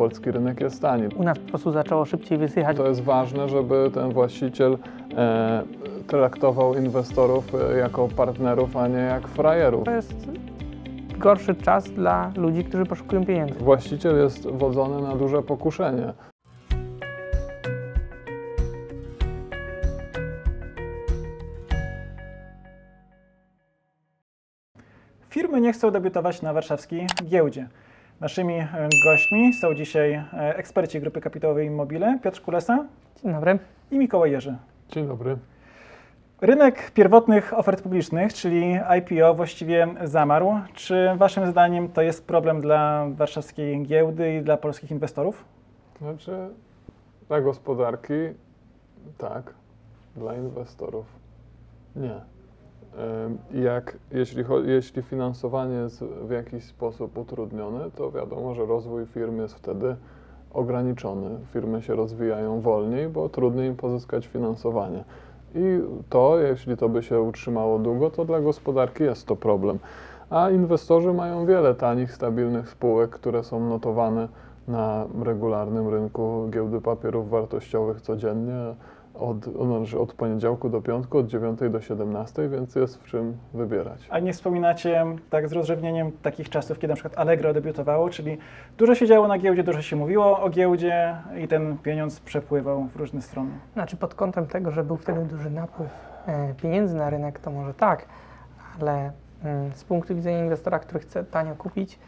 polski rynek jest tani. U nas po prostu zaczęło szybciej wysychać. To jest ważne, żeby ten właściciel e, traktował inwestorów e, jako partnerów, a nie jak frajerów. To jest gorszy czas dla ludzi, którzy poszukują pieniędzy. Właściciel jest wodzony na duże pokuszenie. Firmy nie chcą debiutować na warszawskiej giełdzie. Naszymi e, gośćmi są dzisiaj e, eksperci grupy kapitałowej Immobile, Piotr Kulesa Dzień dobry. i Mikołaj Jerzy. Dzień dobry. Rynek pierwotnych ofert publicznych, czyli IPO, właściwie zamarł. Czy Waszym zdaniem to jest problem dla warszawskiej giełdy i dla polskich inwestorów? Znaczy, dla gospodarki tak, dla inwestorów nie. Jak, jeśli, jeśli finansowanie jest w jakiś sposób utrudnione, to wiadomo, że rozwój firm jest wtedy ograniczony. Firmy się rozwijają wolniej, bo trudniej im pozyskać finansowanie. I to, jeśli to by się utrzymało długo, to dla gospodarki jest to problem. A inwestorzy mają wiele tanich, stabilnych spółek, które są notowane na regularnym rynku giełdy papierów wartościowych codziennie od, znaczy od poniedziałku do piątku, od 9 do 17, więc jest w czym wybierać. A nie wspominacie tak z rozrzewnieniem takich czasów, kiedy na przykład Allegro debiutowało, czyli dużo się działo na giełdzie, dużo się mówiło o giełdzie i ten pieniądz przepływał w różne strony. Znaczy pod kątem tego, że był wtedy duży napływ e, pieniędzy na rynek, to może tak, ale mm, z punktu widzenia inwestora, który chce tanio kupić,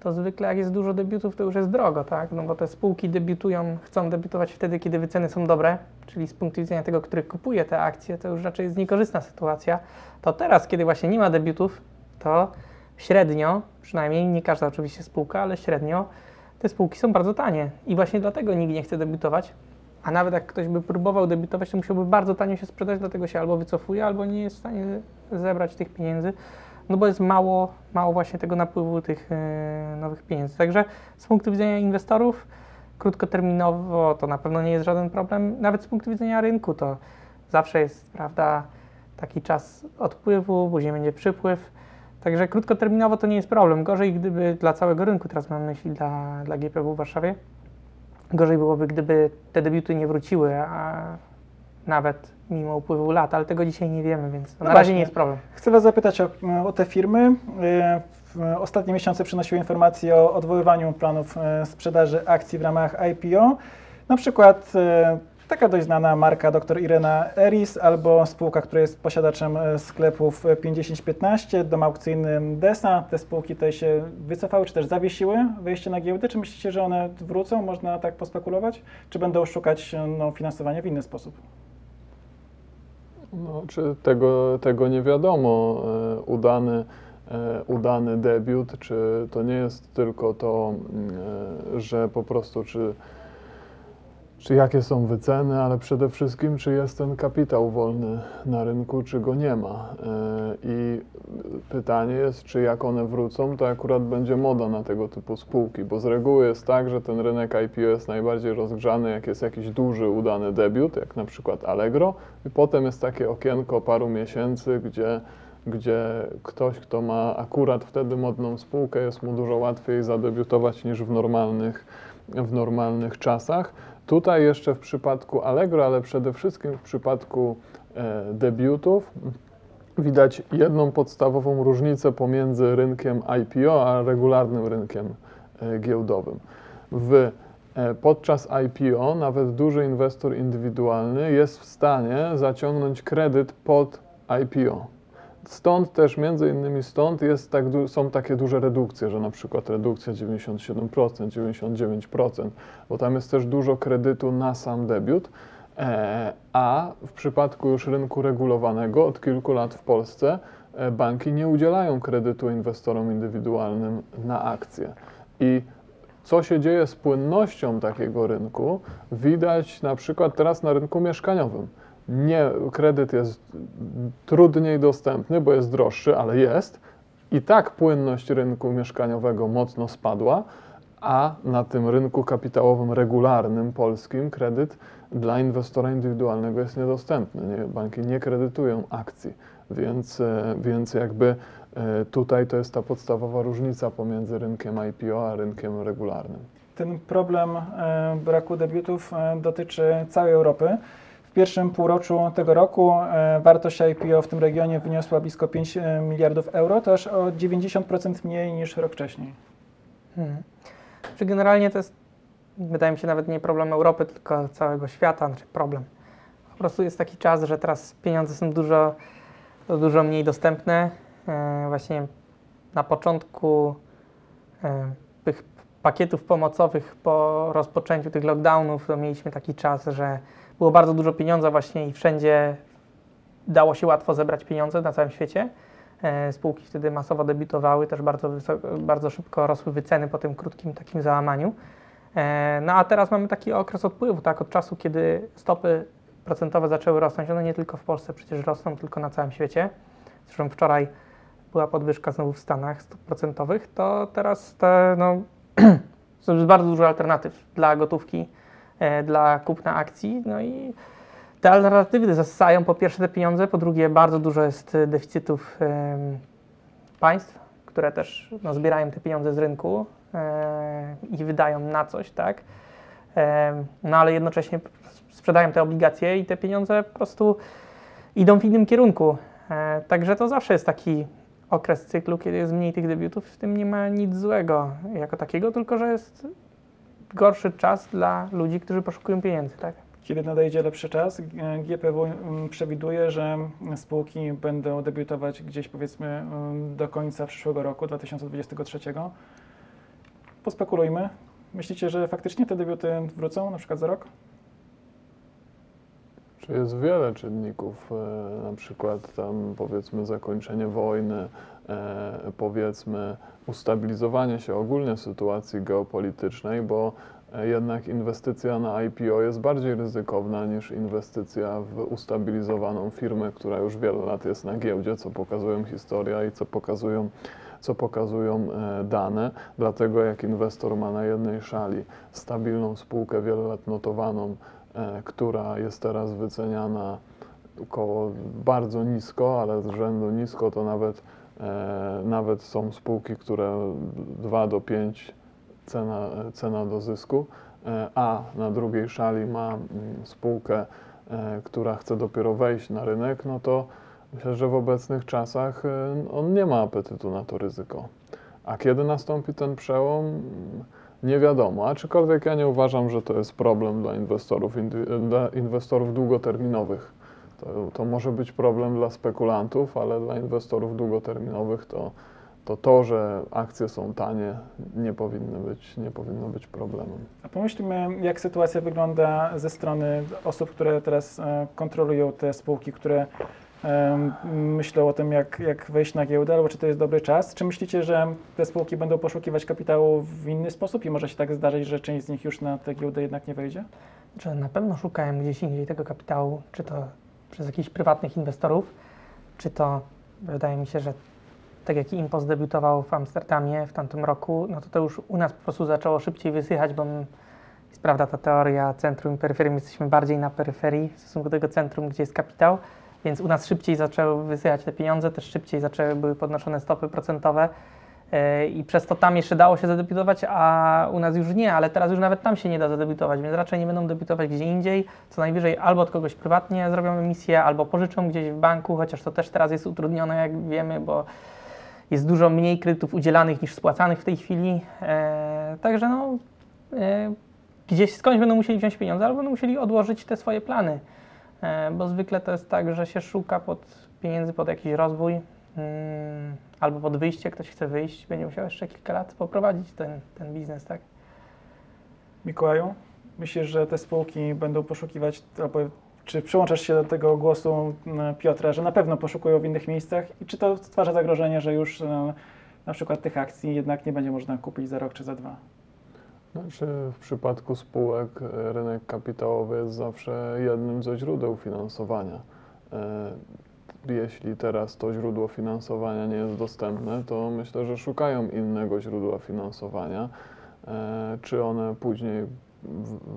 to zwykle jak jest dużo debiutów, to już jest drogo, tak? No bo te spółki debiutują, chcą debiutować wtedy, kiedy wyceny są dobre, czyli z punktu widzenia tego, który kupuje te akcje, to już raczej jest niekorzystna sytuacja. To teraz, kiedy właśnie nie ma debiutów, to średnio, przynajmniej nie każda oczywiście spółka, ale średnio te spółki są bardzo tanie i właśnie dlatego nikt nie chce debiutować, a nawet jak ktoś by próbował debiutować, to musiałby bardzo tanio się sprzedać, dlatego się albo wycofuje, albo nie jest w stanie zebrać tych pieniędzy, no bo jest mało, mało właśnie tego napływu tych e, nowych pieniędzy. Także z punktu widzenia inwestorów, krótkoterminowo to na pewno nie jest żaden problem. Nawet z punktu widzenia rynku to zawsze jest, prawda, taki czas odpływu, później będzie przypływ. Także krótkoterminowo to nie jest problem. Gorzej, gdyby dla całego rynku, teraz mam myśli dla, dla GPW w Warszawie, Gorzej byłoby, gdyby te debiuty nie wróciły, a nawet mimo upływu lat, ale tego dzisiaj nie wiemy, więc No na razie nie jest problem. Chcę Was zapytać o, o te firmy. E, W ostatnie miesiące przynosiły informacje o odwoływaniu planów e, sprzedaży akcji w ramach IPO. Na przykład e, taka dość znana marka dr Irena Eris albo spółka, która jest posiadaczem sklepów e, 5015, dom aukcyjny Desa. Te spółki tutaj się wycofały, czy też zawiesiły wejście na giełdę. Czy myślicie, że one wrócą? Można tak pospekulować? Czy będą szukać no, finansowania w inny sposób? No, czy tego, tego nie wiadomo. E, Udany, e, udany debiut, czy to nie jest tylko to, mm, e, że po prostu czy, czy jakie są wyceny, ale przede wszystkim czy jest ten kapitał wolny na rynku, czy go nie ma. E, I pytanie jest, czy jak one wrócą, to akurat będzie moda na tego typu spółki, bo z reguły jest tak, że ten rynek IPO jest najbardziej rozgrzany, jak jest jakiś duży, udany debiut, jak na przykład Allegro, i potem jest takie okienko paru miesięcy, gdzie, gdzie ktoś, kto ma akurat wtedy modną spółkę, jest mu dużo łatwiej zadebiutować niż w normalnych, w normalnych czasach. Tutaj jeszcze w przypadku Allegro, ale przede wszystkim w przypadku e, debiutów, widać jedną podstawową różnicę pomiędzy rynkiem IPO a regularnym rynkiem e, giełdowym. W, e, podczas IPO nawet duży inwestor indywidualny jest w stanie zaciągnąć kredyt pod IPO. Stąd też, między innymi stąd jest tak, są takie duże redukcje, że na przykład redukcja 97%, 99%, bo tam jest też dużo kredytu na sam debiut. E, A w przypadku już rynku regulowanego od kilku lat w Polsce e, banki nie udzielają kredytu inwestorom indywidualnym na akcje. I co się dzieje z płynnością takiego rynku, widać na przykład teraz na rynku mieszkaniowym. Nie, kredyt jest trudniej dostępny, bo jest droższy, ale jest. I tak płynność rynku mieszkaniowego mocno spadła, a na tym rynku kapitałowym regularnym polskim kredyt dla inwestora indywidualnego jest niedostępny. Nie, banki nie kredytują akcji, więc, e, więc jakby e, tutaj to jest ta podstawowa różnica pomiędzy rynkiem IPO a rynkiem regularnym. ten problem e, braku debiutów dotyczy całej Europy. W pierwszym półroczu tego roku e, wartość IPO w tym regionie wyniosła blisko 5 e, miliardów euro, to aż o 90% mniej niż rok wcześniej. Hmm. Czy generalnie to jest, wydaje mi się, nawet nie problem Europy, tylko całego świata, znaczy problem. Po prostu jest taki czas, że teraz pieniądze są dużo, dużo mniej dostępne. E, właśnie na początku tych pakietów pomocowych po rozpoczęciu tych lockdownów to mieliśmy taki czas, że było bardzo dużo pieniądza właśnie i wszędzie dało się łatwo zebrać pieniądze na całym świecie. E, Spółki wtedy masowo debiutowały, też bardzo, wysoko, bardzo szybko rosły wyceny po tym krótkim takim załamaniu. E, No a teraz mamy taki okres odpływu, tak, od czasu, kiedy stopy procentowe zaczęły rosnąć. One nie tylko w Polsce przecież rosną, tylko na całym świecie. Zresztą wczoraj była podwyżka znowu w Stanach stóp procentowych, to teraz te, no, są bardzo dużo alternatyw dla gotówki, dla kupna akcji. No i te alternatywy zasysają po pierwsze te pieniądze, po drugie bardzo dużo jest e, deficytów em, państw, które też no, zbierają te pieniądze z rynku e, i wydają na coś, tak? No ale jednocześnie sprzedają te obligacje i te pieniądze po prostu idą w innym kierunku. E, także to zawsze jest taki okres cyklu, kiedy jest mniej tych debiutów, w tym nie ma nic złego jako takiego, tylko że jest gorszy czas dla ludzi, którzy poszukują pieniędzy, tak? Kiedy nadejdzie lepszy czas, GPW mm, przewiduje, że spółki będą debiutować gdzieś powiedzmy mm, do końca przyszłego roku, 2023. Pospekulujmy. Myślicie, że faktycznie te debiuty wrócą na przykład za rok? Czy jest wiele czynników, e, na przykład tam powiedzmy zakończenie wojny, powiedzmy ustabilizowanie się ogólnie sytuacji geopolitycznej, bo e, jednak inwestycja na IPO jest bardziej ryzykowna niż inwestycja w ustabilizowaną firmę, która już wiele lat jest na giełdzie, co pokazują historia i co pokazują, co pokazują e, dane. Dlatego jak inwestor ma na jednej szali stabilną spółkę wiele lat notowaną, e, która jest teraz wyceniana około bardzo nisko, ale z rzędu nisko to nawet, e, nawet są spółki, które 2 do 5 cena, cena do zysku, e, a na drugiej szali ma mm, spółkę, e, która chce dopiero wejść na rynek, no to myślę, że w obecnych czasach e, on nie ma apetytu na to ryzyko. A kiedy nastąpi ten przełom? Nie wiadomo, aczkolwiek ja nie uważam, że to jest problem dla inwestorów, dla inwestorów długoterminowych. To, to może być problem dla spekulantów, ale dla inwestorów długoterminowych to to, to że akcje są tanie, nie, powinny być, nie powinno być problemem. A pomyślmy, jak sytuacja wygląda ze strony osób, które teraz e, kontrolują te spółki, które em, myślą o tym, jak, jak wejść na giełdę, albo czy to jest dobry czas. Czy myślicie, że te spółki będą poszukiwać kapitału w inny sposób i może się tak zdarzyć, że część z nich już na tę giełdę jednak nie wejdzie? Że na pewno szukają gdzieś indziej tego kapitału, czy to przez jakichś prywatnych inwestorów, czy to wydaje mi się, że tak jak Impos debiutował w Amsterdamie w tamtym roku, no to to już u nas po prostu zaczęło szybciej wysychać, bo m- jest prawda ta teoria centrum i peryferii, my jesteśmy bardziej na peryferii w stosunku do tego centrum, gdzie jest kapitał, więc u nas szybciej zaczęły wysychać te pieniądze, też szybciej zaczęły były podnoszone stopy procentowe i przez to tam jeszcze dało się zadebiutować, a u nas już nie, ale teraz już nawet tam się nie da zadebiutować, więc raczej nie będą debiutować gdzie indziej, co najwyżej albo od kogoś prywatnie zrobią emisję, albo pożyczą gdzieś w banku, chociaż to też teraz jest utrudnione, jak wiemy, bo jest dużo mniej kredytów udzielanych niż spłacanych w tej chwili. E, także no, e, gdzieś skądś będą musieli wziąć pieniądze, albo będą musieli odłożyć te swoje plany. E, bo zwykle to jest tak, że się szuka pod pieniędzy pod jakiś rozwój mm, albo pod wyjście. Ktoś chce wyjść, będzie musiał jeszcze kilka lat poprowadzić ten, ten biznes, tak? Mikołaju, myślisz, że te spółki będą poszukiwać, albo czy przyłączasz się do tego głosu m, Piotra, że na pewno poszukują w innych miejscach i czy to stwarza zagrożenie, że już e, na przykład tych akcji jednak nie będzie można kupić za rok czy za dwa? Znaczy, w przypadku spółek e, rynek kapitałowy jest zawsze jednym ze źródeł finansowania. Jeśli teraz to źródło finansowania nie jest dostępne, to myślę, że szukają innego źródła finansowania. E, Czy one później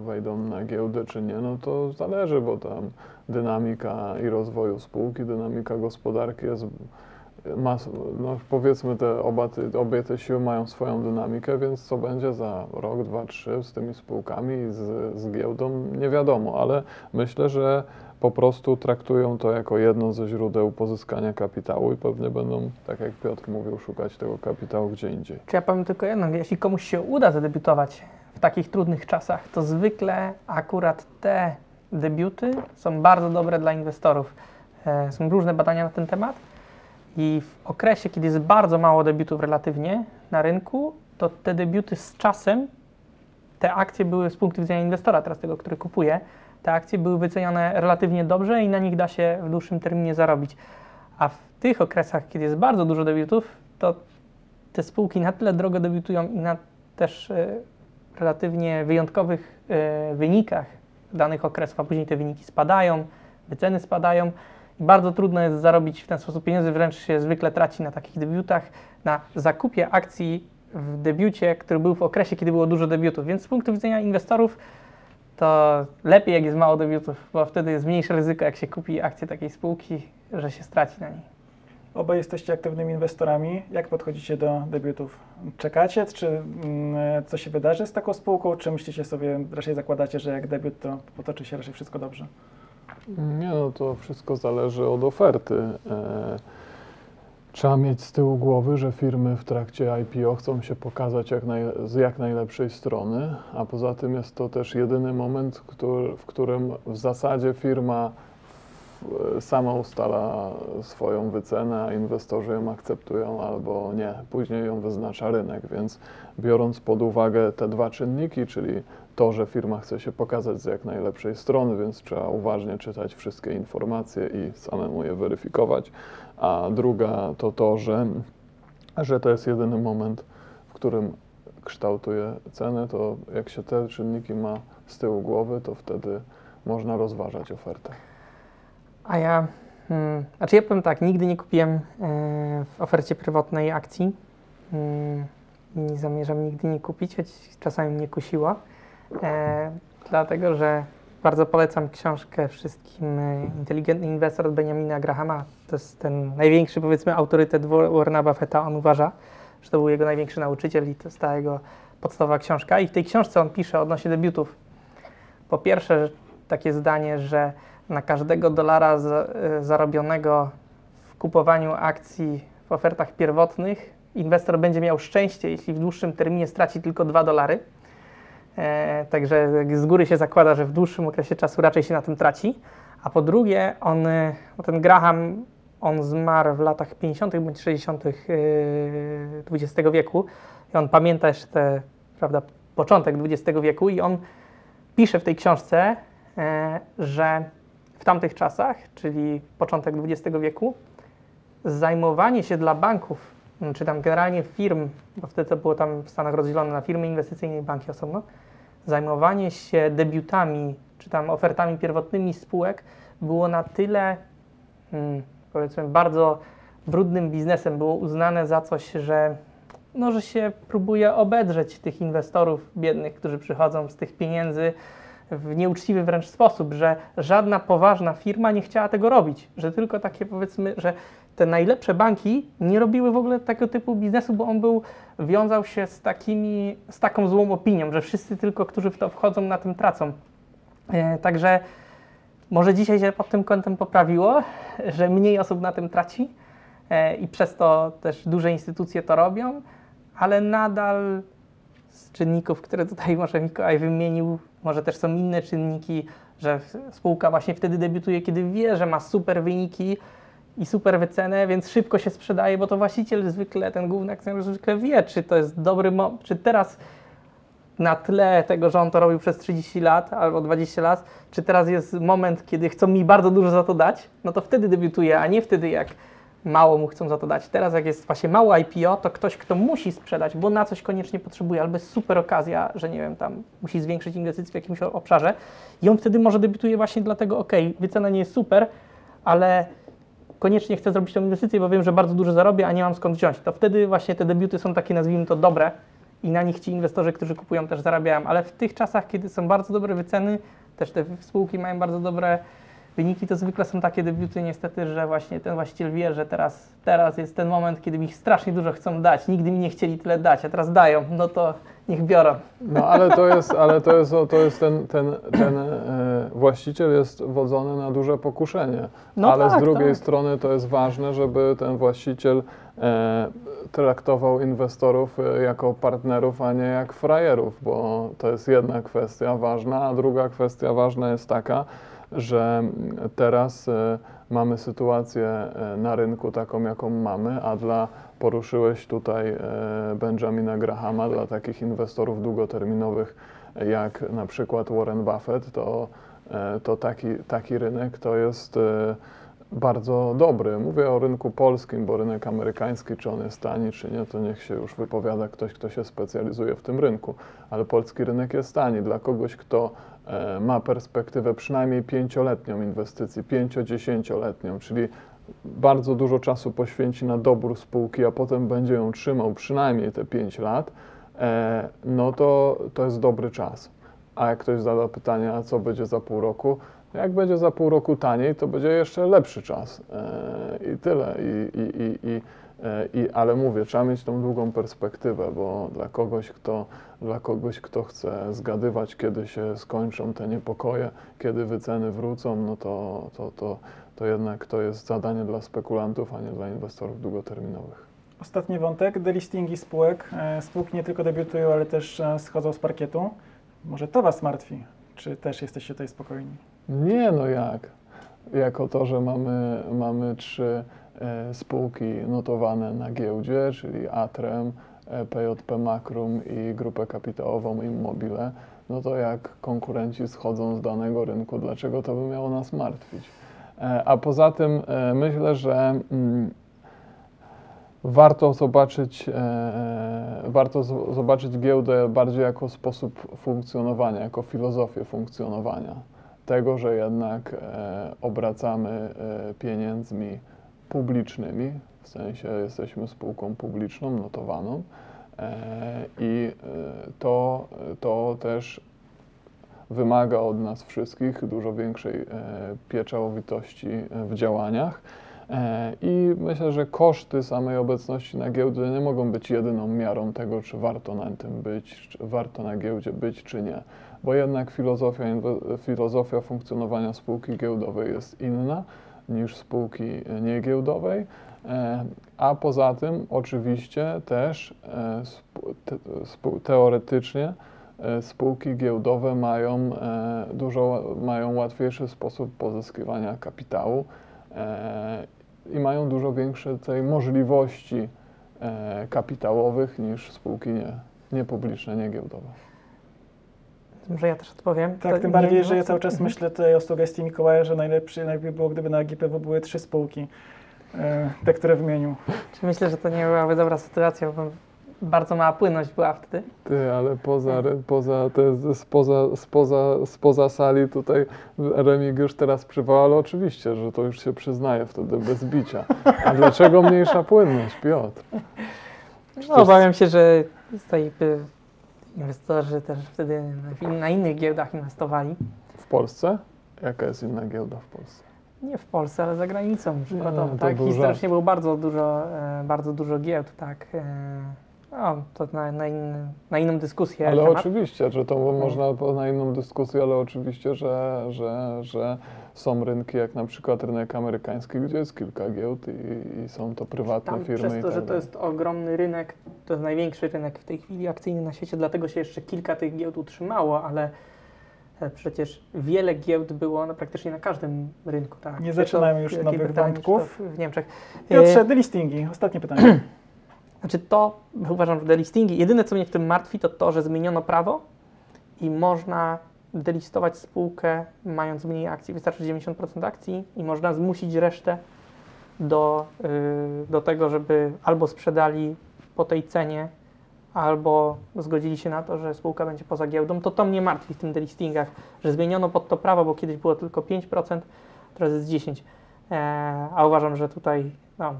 wejdą na giełdę, czy nie, no to zależy, bo tam dynamika i rozwoju spółki, dynamika gospodarki jest ma, no powiedzmy te, oba, te, obie te siły mają swoją dynamikę, więc co będzie za rok, dwa, trzy z tymi spółkami z, z giełdą, nie wiadomo, ale myślę, że po prostu traktują to jako jedno ze źródeł pozyskania kapitału i pewnie będą, tak jak Piotr mówił, szukać tego kapitału gdzie indziej. Czy ja powiem tylko jedno, jeśli komuś się uda zadebiutować w takich trudnych czasach, to zwykle akurat te debiuty są bardzo dobre dla inwestorów. E, są różne badania na ten temat i w okresie, kiedy jest bardzo mało debiutów relatywnie na rynku, to te debiuty z czasem, te akcje były z punktu widzenia inwestora, teraz tego, który kupuje, te akcje były wyceniane relatywnie dobrze i na nich da się w dłuższym terminie zarobić. A w tych okresach, kiedy jest bardzo dużo debiutów, to te spółki na tyle drogo debiutują i na też e, relatywnie wyjątkowych e, wynikach danych okresów, a później te wyniki spadają, wyceny spadają i bardzo trudno jest zarobić w ten sposób pieniędzy, wręcz się zwykle traci na takich debiutach, na zakupie akcji w debiucie, który był w okresie, kiedy było dużo debiutów. Więc z punktu widzenia inwestorów to lepiej, jak jest mało debiutów, bo wtedy jest mniejsze ryzyko, jak się kupi akcję takiej spółki, że się straci na niej. Obaj jesteście aktywnymi inwestorami. Jak podchodzicie do debiutów? Czekacie, czy mm, co się wydarzy z taką spółką, czy myślicie sobie, raczej zakładacie, że jak debiut, to potoczy się raczej wszystko dobrze? Nie, no to wszystko zależy od oferty. E, trzeba mieć z tyłu głowy, że firmy w trakcie IPO chcą się pokazać jak z jak najlepszej strony, a poza tym jest to też jedyny moment, który, w którym w zasadzie firma w, sama ustala swoją wycenę, a inwestorzy ją akceptują albo nie. Później ją wyznacza rynek, więc biorąc pod uwagę te dwa czynniki, czyli to, że firma chce się pokazać z jak najlepszej strony, więc trzeba uważnie czytać wszystkie informacje i samemu je weryfikować. A druga to to, że, że to jest jedyny moment, w którym kształtuje cenę, to jak się te czynniki ma z tyłu głowy, to wtedy można rozważać ofertę. A ja, hmm, znaczy ja powiem tak, nigdy nie kupiłem e, w ofercie prywatnej akcji. Hmm, nie zamierzam nigdy nie kupić, choć czasami mnie kusiło. E, dlatego, że bardzo polecam książkę wszystkim e, Inteligentny Inwestor od Benjamina Grahama. To jest ten największy, powiedzmy, autorytet Warrena Buffetta. On uważa, że to był jego największy nauczyciel i to jest ta jego podstawowa książka. I w tej książce on pisze odnośnie debiutów. Po pierwsze, takie zdanie, że na każdego dolara e, zarobionego w kupowaniu akcji w ofertach pierwotnych inwestor będzie miał szczęście, jeśli w dłuższym terminie straci tylko 2 dolary. E, także z góry się zakłada, że w dłuższym okresie czasu raczej się na tym traci. A po drugie, on, e, ten Graham, on zmarł w latach 50. bądź 60. XX e, wieku i on pamięta jeszcze te, prawda, początek XX wieku i on pisze w tej książce, że w tamtych czasach, czyli początek XX wieku, zajmowanie się dla banków, czy tam generalnie firm, bo wtedy to było tam w Stanach rozdzielone na firmy inwestycyjne i banki osobno, zajmowanie się debiutami, czy tam ofertami pierwotnymi spółek było na tyle, hmm, powiedzmy, bardzo brudnym biznesem, było uznane za coś, że, no, że się próbuje obedrzeć tych inwestorów biednych, którzy przychodzą z tych pieniędzy w nieuczciwy wręcz sposób, że żadna poważna firma nie chciała tego robić, że tylko takie powiedzmy, że te najlepsze banki nie robiły w ogóle takiego typu biznesu, bo on był, wiązał się z, takimi, z taką złą opinią, że wszyscy tylko, którzy w to wchodzą, na tym tracą. E, także może dzisiaj się pod tym kątem poprawiło, że mniej osób na tym traci e, i przez to też duże instytucje to robią, ale nadal z czynników, które tutaj może Mikołaj wymienił, może też są inne czynniki, że spółka właśnie wtedy debiutuje, kiedy wie, że ma super wyniki, i super wycenę, więc szybko się sprzedaje, bo to właściciel zwykle, ten główny akcjonariusz zwykle wie, czy to jest dobry moment, czy teraz na tle tego, że on to robił przez 30 lat albo 20 lat, czy teraz jest moment, kiedy chcą mi bardzo dużo za to dać, no to wtedy debiutuje, a nie wtedy jak mało mu chcą za to dać. Teraz jak jest właśnie mało IPO, to ktoś, kto musi sprzedać, bo na coś koniecznie potrzebuje, albo jest super okazja, że nie wiem, tam musi zwiększyć inwestycje w jakimś obszarze i on wtedy może debiutuje właśnie dlatego, ok, wycena nie jest super, ale koniecznie chcę zrobić tę inwestycję, bo wiem, że bardzo dużo zarobię, a nie mam skąd wziąć. To wtedy właśnie te debiuty są takie, nazwijmy to, dobre i na nich ci inwestorzy, którzy kupują, też zarabiają. Ale w tych czasach, kiedy są bardzo dobre wyceny, też te spółki mają bardzo dobre wyniki to zwykle są takie debiuty niestety, że właśnie ten właściciel wie, że teraz, teraz jest ten moment, kiedy mi strasznie dużo chcą dać. Nigdy mi nie chcieli tyle dać, a teraz dają, no to niech biorą. No ale to jest, ale to jest, to jest ten, ten, ten e, właściciel jest wodzony na duże pokuszenie. No ale tak, z drugiej tak. strony to jest ważne, żeby ten właściciel e, traktował inwestorów e, jako partnerów, a nie jak frajerów, bo to jest jedna kwestia ważna, a druga kwestia ważna jest taka, że teraz e, mamy sytuację e, na rynku taką, jaką mamy, a dla, poruszyłeś tutaj e, Benjamina Grahama, dla takich inwestorów długoterminowych jak na przykład Warren Buffett, to, to taki, taki rynek to jest bardzo dobry. Mówię o rynku polskim, bo rynek amerykański, czy on jest tani, czy nie, to niech się już wypowiada ktoś, kto się specjalizuje w tym rynku. Ale polski rynek jest tani. Dla kogoś, kto ma perspektywę przynajmniej pięcioletnią inwestycji, pięcio-dziesięcioletnią, czyli bardzo dużo czasu poświęci na dobór spółki, a potem będzie ją trzymał przynajmniej te 5 lat, e, no to to jest dobry czas. A jak ktoś zada pytanie, a co będzie za pół roku? Jak będzie za pół roku taniej, to będzie jeszcze lepszy czas. E, I tyle. I, i, i, e, i, ale mówię, trzeba mieć tą długą perspektywę, bo dla kogoś, kto, dla kogoś, kto chce zgadywać, kiedy się skończą te niepokoje, kiedy wyceny wrócą, no to, to, to, to jednak to jest zadanie dla spekulantów, a nie dla inwestorów długoterminowych. Ostatni wątek, delistingi spółek. E, Spółki nie tylko debiutują, ale też schodzą z parkietu. Może to Was martwi? Czy też jesteście tutaj spokojni? Nie, no jak? Jako to, że mamy, mamy trzy e, spółki notowane na giełdzie, czyli Atrem, e, PJP Makrum i grupę kapitałową Immobile, no to jak konkurenci schodzą z danego rynku, dlaczego to by miało nas martwić? E, a poza tym e, myślę, że mm, warto zobaczyć, e, e, warto zobaczyć giełdę bardziej jako sposób funkcjonowania, jako filozofię funkcjonowania. Tego, że jednak e, obracamy e, pieniędzmi publicznymi, w sensie jesteśmy spółką publiczną, notowaną e, i to, to też wymaga od nas wszystkich dużo większej pieczołowitości w działaniach. E, I myślę, że koszty samej obecności na giełdzie nie mogą być jedyną miarą tego, czy warto na tym być, czy warto na giełdzie być, czy nie. Bo jednak filozofia, filozofia funkcjonowania spółki giełdowej jest inna niż spółki niegiełdowej. E, A poza tym, oczywiście, też e, teoretycznie spółki giełdowe mają dużo, mają łatwiejszy sposób pozyskiwania kapitału i mają dużo większe tej możliwości e, kapitałowych niż spółki nie, niepubliczne, niegiełdowe. Może ja też odpowiem. Tak, To tym nie- bardziej, że ja no, cały czas myślę tutaj o sugestii Mikołaja, że najlepszy, najlepiej było, gdyby na GPW były trzy spółki, e, te, które wymienił. Czy Myślę, że to nie byłaby dobra sytuacja, bo bardzo mała płynność była wtedy. Ty, ale poza, poza, te, spoza, spoza, spoza sali tutaj Remigiusz teraz przywołał, ale oczywiście, że to już się przyznaje wtedy bez bicia. A dlaczego mniejsza płynność, Piotr? No, obawiam się, że tutaj inwestorzy też wtedy na, innych giełdach inwestowali. W Polsce? Jaka jest inna giełda w Polsce? Nie w Polsce, ale za granicą przykładowo. No, tak? był Historycznie było bardzo dużo, e, bardzo dużo giełd, tak. E, no, to na, na, inny, na inną dyskusję. Ale temat. oczywiście, że to można po- na inną dyskusję, ale oczywiście, że, że, że są rynki, jak na przykład rynek amerykański, gdzie jest kilka giełd i, i są to prywatne Tam firmy przez i to, tak że to jest ogromny rynek, to jest największy rynek w tej chwili akcyjny na świecie, dlatego się jeszcze kilka tych giełd utrzymało, ale e, przecież wiele giełd było na, praktycznie na każdym rynku. Tak? Nie Czy zaczynajmy już nowych wątków. W, Niemczech. E, Piotrze, delistingi, ostatnie pytanie. Znaczy to, uważam, że delistingi, jedyne co mnie w tym martwi, to to, że zmieniono prawo i można delistować spółkę mając mniej akcji. Wystarczy 90% akcji i można zmusić resztę do, yy, do tego, żeby albo sprzedali po tej cenie, albo zgodzili się na to, że spółka będzie poza giełdą. To to mnie martwi w tym delistingach, że zmieniono pod to prawo, bo kiedyś było tylko 5%, teraz jest 10%. E, a uważam, że tutaj no,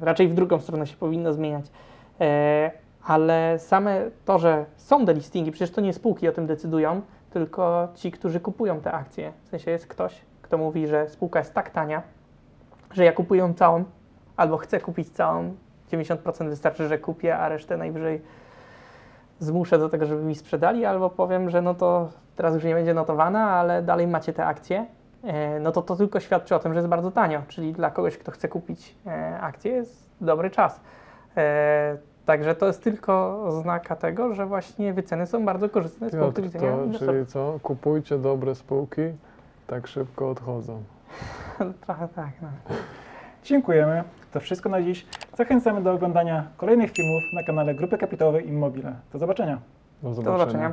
Raczej w drugą stronę się powinno zmieniać. E, ale same to, że są delistingi, przecież to nie spółki o tym decydują, tylko ci, którzy kupują te akcje. W sensie jest ktoś, kto mówi, że spółka jest tak tania, że ja kupuję całą, albo chcę kupić całą, 90% wystarczy, że kupię, a resztę najwyżej zmuszę do tego, żeby mi sprzedali, albo powiem, że no to teraz już nie będzie notowana, ale dalej macie te akcje, no to to tylko świadczy o tym, że jest bardzo tanio, czyli dla kogoś, kto chce kupić e, akcję jest dobry czas. E, Także to jest tylko oznaka tego, że właśnie wyceny są bardzo korzystne z punktu widzenia to, inwestorów. czyli co? Kupujcie dobre spółki, tak szybko odchodzą. Trochę tak. No. Dziękujemy. To wszystko na dziś. Zachęcamy do oglądania kolejnych filmów na kanale Grupy Kapitałowej Immobile. Do zobaczenia. Do Do zobaczenia. zobaczenia.